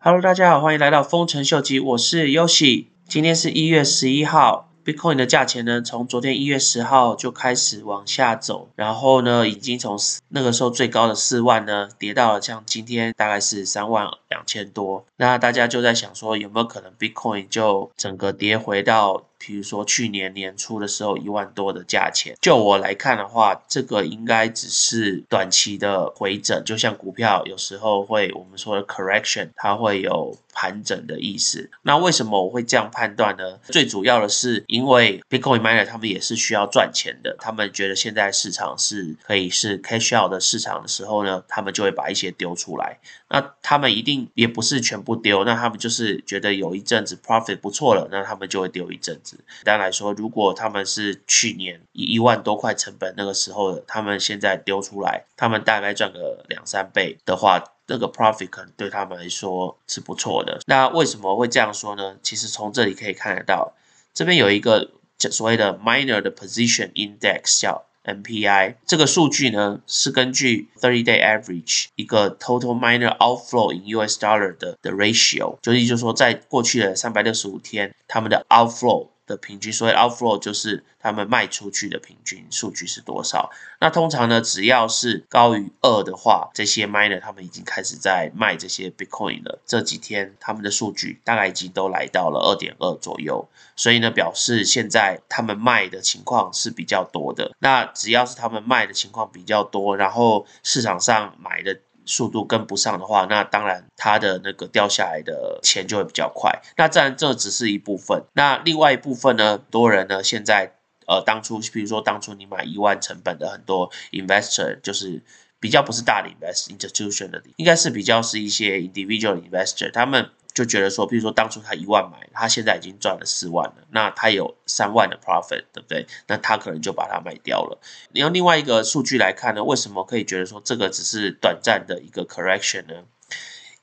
Hello，大家好，欢迎来到丰臣秀吉，我是 Yoshi。今天是一月十一号，Bitcoin 的价钱呢，从昨天一月十号就开始往下走，然后呢，已经从那个时候最高的四万呢，跌到了像今天大概是三万两千多。那大家就在想说，有没有可能 Bitcoin 就整个跌回到？比如说去年年初的时候一万多的价钱，就我来看的话，这个应该只是短期的回整，就像股票有时候会我们说的 correction，它会有盘整的意思。那为什么我会这样判断呢？最主要的是因为 Bitcoin miner 他们也是需要赚钱的，他们觉得现在市场是可以是 cash out 的市场的时候呢，他们就会把一些丢出来。那他们一定也不是全部丢，那他们就是觉得有一阵子 profit 不错了，那他们就会丢一阵子。单来说，如果他们是去年以一万多块成本那个时候的，他们现在丢出来，他们大概赚个两三倍的话，那个 profit 可能对他们来说是不错的。那为什么会这样说呢？其实从这里可以看得到，这边有一个所谓的 miner 的 position index 叫。MPI 这个数据呢，是根据 thirty day average 一个 total miner outflow in US dollar 的的 ratio，就是就是说，在过去的三百六十五天，他们的 outflow。的平均，所以 outflow 就是他们卖出去的平均数据是多少？那通常呢，只要是高于二的话，这些 miner 他们已经开始在卖这些 bitcoin 了。这几天他们的数据大概已经都来到了二点二左右，所以呢，表示现在他们卖的情况是比较多的。那只要是他们卖的情况比较多，然后市场上买的。速度跟不上的话，那当然它的那个掉下来的钱就会比较快。那自然这只是一部分，那另外一部分呢，多人呢现在呃当初比如说当初你买一万成本的很多 investor 就是比较不是大的 invest institution 的，应该是比较是一些 individual investor 他们。就觉得说，比如说当初他一万买，他现在已经赚了四万了，那他有三万的 profit，对不对？那他可能就把它卖掉了。你用另外一个数据来看呢，为什么可以觉得说这个只是短暂的一个 correction 呢？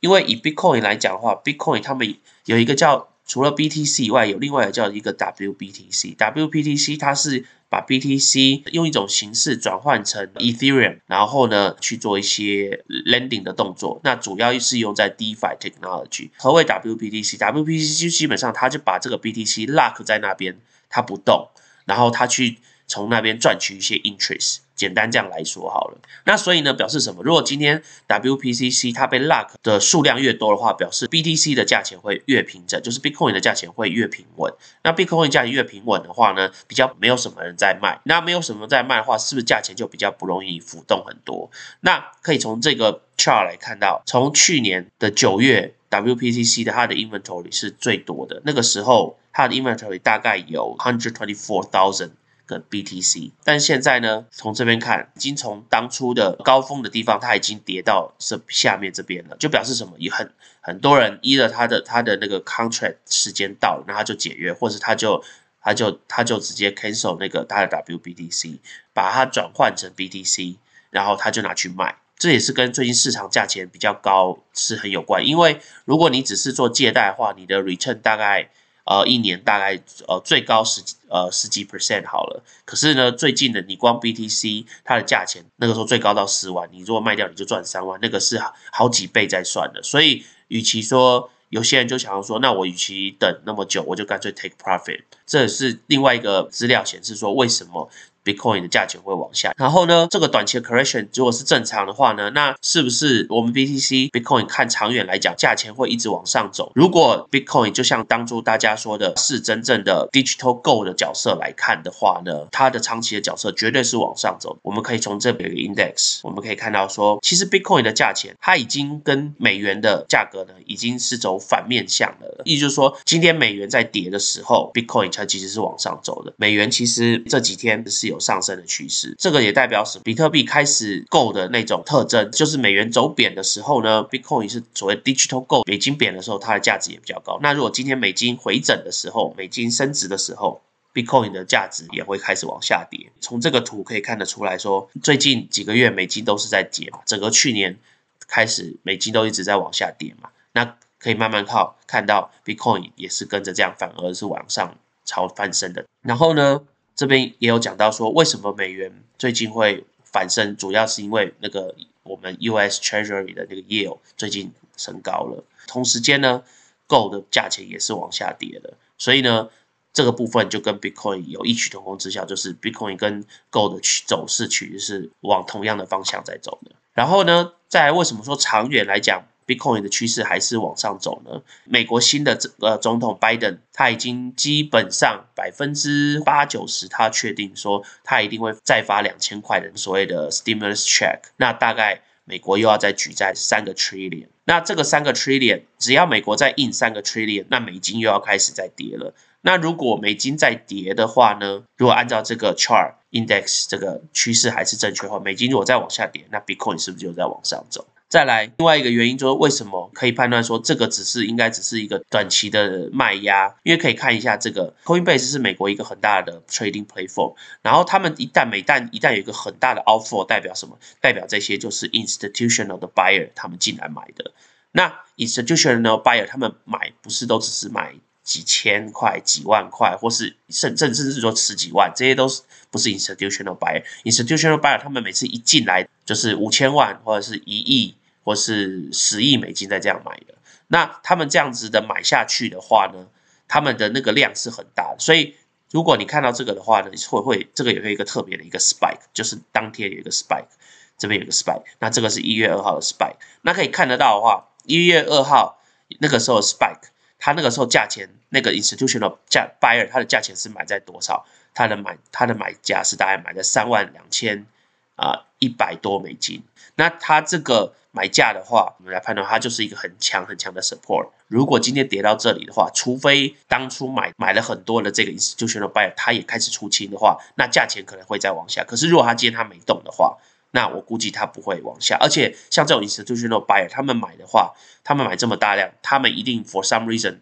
因为以 Bitcoin 来讲的话，Bitcoin 他们有一个叫除了 BTC 以外，有另外一个叫一个 WBTC。WBTC 它是把 BTC 用一种形式转换成 Ethereum，然后呢去做一些 lending 的动作。那主要是用在 DeFi technology。何谓 WBTC？WBTC 就基本上它就把这个 BTC lock 在那边，它不动，然后它去从那边赚取一些 interest。简单这样来说好了，那所以呢，表示什么？如果今天 WPCC 它被 lock 的数量越多的话，表示 BTC 的价钱会越平整，就是 Bitcoin 的价钱会越平稳。那 Bitcoin 价钱越平稳的话呢，比较没有什么人在卖。那没有什么在卖的话，是不是价钱就比较不容易浮动很多？那可以从这个 chart 来看到，从去年的九月，WPCC 的它的 inventory 是最多的，那个时候它的 inventory 大概有 hundred twenty four thousand。跟 BTC，但现在呢，从这边看，已经从当初的高峰的地方，它已经跌到这下面这边了，就表示什么？也很很多人依了他的他的那个 contract 时间到了，那他就解约，或者他就他就他就直接 cancel 那个他的 WBTC，把它转换成 BTC，然后他就拿去卖，这也是跟最近市场价钱比较高是很有关，因为如果你只是做借贷的话，你的 return 大概。呃，一年大概呃最高十呃十几 percent 好了，可是呢，最近的你光 BTC 它的价钱那个时候最高到十万，你如果卖掉你就赚三万，那个是好几倍在算的。所以，与其说有些人就想要说，那我与其等那么久，我就干脆 take profit。这是另外一个资料显示说，为什么？Bitcoin 的价钱会往下，然后呢，这个短期的 correction 如果是正常的话呢，那是不是我们 BTC Bitcoin 看长远来讲，价钱会一直往上走？如果 Bitcoin 就像当初大家说的是真正的 digital gold 的角色来看的话呢，它的长期的角色绝对是往上走。我们可以从这边 index，我们可以看到说，其实 Bitcoin 的价钱它已经跟美元的价格呢已经是走反面向的了，意思就是说，今天美元在跌的时候，Bitcoin 它其实是往上走的。美元其实这几天是有。有上升的趋势，这个也代表是？比特币开始 Go 的那种特征，就是美元走贬的时候呢，Bitcoin 是所谓 Digital Go，美金贬的时候，它的价值也比较高。那如果今天美金回整的时候，美金升值的时候，Bitcoin 的价值也会开始往下跌。从这个图可以看得出来说，最近几个月美金都是在跌嘛，整个去年开始美金都一直在往下跌嘛，那可以慢慢靠看到 Bitcoin 也是跟着这样，反而是往上朝翻身的。然后呢？这边也有讲到说，为什么美元最近会反升，主要是因为那个我们 U.S. Treasury 的那个 yield 最近升高了。同时间呢，Gold 的价钱也是往下跌的，所以呢，这个部分就跟 Bitcoin 有异曲同工之效，就是 Bitcoin 跟 Gold 的走势其实是往同样的方向在走的。然后呢，再为什么说长远来讲？Bitcoin 的趋势还是往上走呢。美国新的这呃总统 Biden 他已经基本上百分之八九十，他确定说他一定会再发两千块的所谓的 stimulus check。那大概美国又要再举债三个 trillion。那这个三个 trillion，只要美国再印三个 trillion，那美金又要开始再跌了。那如果美金再跌的话呢？如果按照这个 chart index 这个趋势还是正确的话，美金如果再往下跌，那 Bitcoin 是不是就在往上走？再来，另外一个原因就是为什么可以判断说这个只是应该只是一个短期的卖压？因为可以看一下这个 Coinbase 是美国一个很大的 trading platform，然后他们一旦每旦一旦有一个很大的 outflow，代表什么？代表这些就是 institutional 的 buyer 他们进来买的。那 institutional buyer 他们买不是都只是买几千块、几万块，或是甚甚至是说十几万，这些都是不是 institutional buyer？institutional buyer 他们每次一进来。就是五千万或者是一亿或是十亿美金在这样买的，那他们这样子的买下去的话呢，他们的那个量是很大的，所以如果你看到这个的话呢，会会这个也会一个特别的一个 spike，就是当天有一个 spike，这边有个 spike，那这个是一月二号的 spike，那可以看得到的话，一月二号那个时候 spike，它那个时候价钱那个 institutional 价 buyer 它的价钱是买在多少？它的买它的买价是大概买在三万两千。啊，一百多美金，那它这个买价的话，我们来判断，它就是一个很强很强的 support。如果今天跌到这里的话，除非当初买买了很多的这个 institutional buyer，它也开始出清的话，那价钱可能会再往下。可是如果它今天它没动的话，那我估计它不会往下。而且像这种 institutional buyer，他们买的话，他们买这么大量，他们一定 for some reason。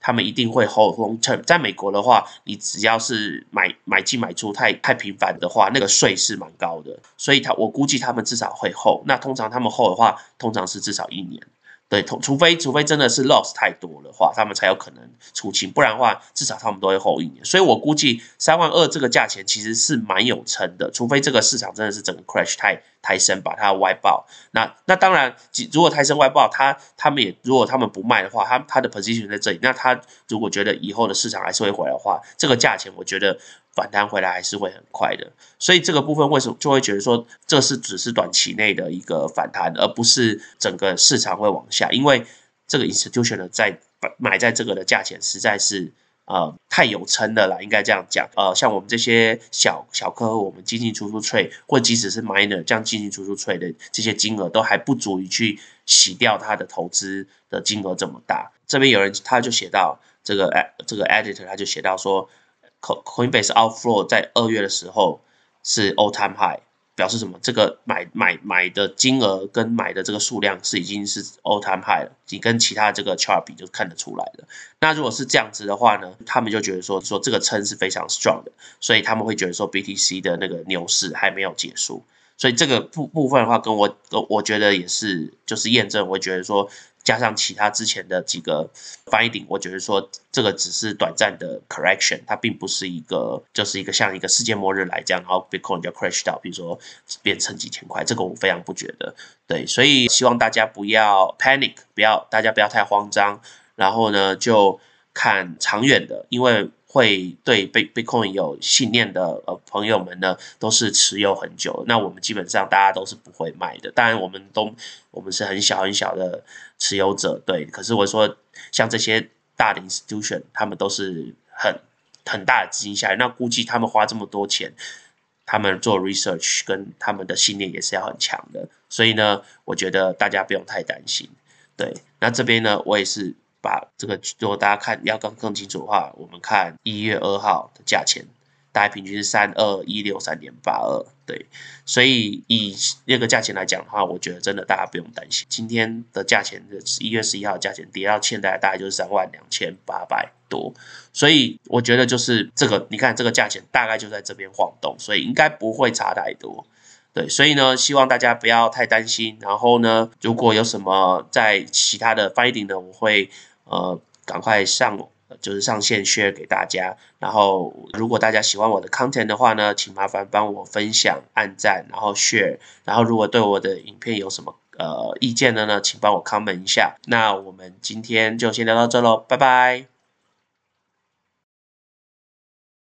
他们一定会 hold long term。在美国的话，你只要是买买进买出太太频繁的话，那个税是蛮高的。所以，他我估计他们至少会 hold。那通常他们 hold 的话，通常是至少一年。对，除除非除非真的是 loss 太多的话，他们才有可能出清，不然的话，至少他们都会 hold 一年。所以我估计三万二这个价钱其实是蛮有撑的，除非这个市场真的是整个 crash 太太深，把它外爆。那那当然，如果太深外爆，他他们也如果他们不卖的话，他他的 position 在这里，那他如果觉得以后的市场还是会回来的话，这个价钱我觉得。反弹回来还是会很快的，所以这个部分为什么就会觉得说这是只是短期内的一个反弹，而不是整个市场会往下？因为这个 institution 在买在这个的价钱实在是呃太有撑的了，应该这样讲。呃，像我们这些小小客户，我们进进出出 trade，或即使是 miner 这样进进出出 trade 的这些金额，都还不足以去洗掉他的投资的金额这么大。这边有人他就写到这个这个 editor 他就写到说。Coinbase outflow 在二月的时候是 all time high，表示什么？这个买买买的金额跟买的这个数量是已经是 all time high 了，你跟其他这个 chart 比就看得出来了。那如果是这样子的话呢，他们就觉得说说这个撑是非常 strong 的，所以他们会觉得说 BTC 的那个牛市还没有结束。所以这个部部分的话，跟我我觉得也是就是验证，我觉得说。加上其他之前的几个 finding，我觉得说这个只是短暂的 correction，它并不是一个就是一个像一个世界末日来这样，然后 Bitcoin 就 crash 到，比如说变成几千块，这个我非常不觉得。对，所以希望大家不要 panic，不要大家不要太慌张，然后呢就看长远的，因为。会对 Bitcoin 有信念的呃朋友们呢，都是持有很久。那我们基本上大家都是不会卖的。当然，我们都我们是很小很小的持有者，对。可是我说，像这些大的 institution，他们都是很很大的资金下来，那估计他们花这么多钱，他们做 research 跟他们的信念也是要很强的。所以呢，我觉得大家不用太担心。对，那这边呢，我也是。把这个，如果大家看要更更清楚的话，我们看一月二号的价钱，大概平均是三二一六三点八二，对，所以以那个价钱来讲的话，我觉得真的大家不用担心。今天的价钱的一月十一号价钱跌到现在大概就是三万两千八百多，所以我觉得就是这个，你看这个价钱大概就在这边晃动，所以应该不会差太多。对，所以呢，希望大家不要太担心。然后呢，如果有什么在其他的 finding 呢，我会。呃，赶快上，就是上线 share 给大家。然后，如果大家喜欢我的 content 的话呢，请麻烦帮我分享、按赞，然后 share。然后，如果对我的影片有什么呃意见的呢，请帮我 comment 一下。那我们今天就先聊到这喽，拜拜。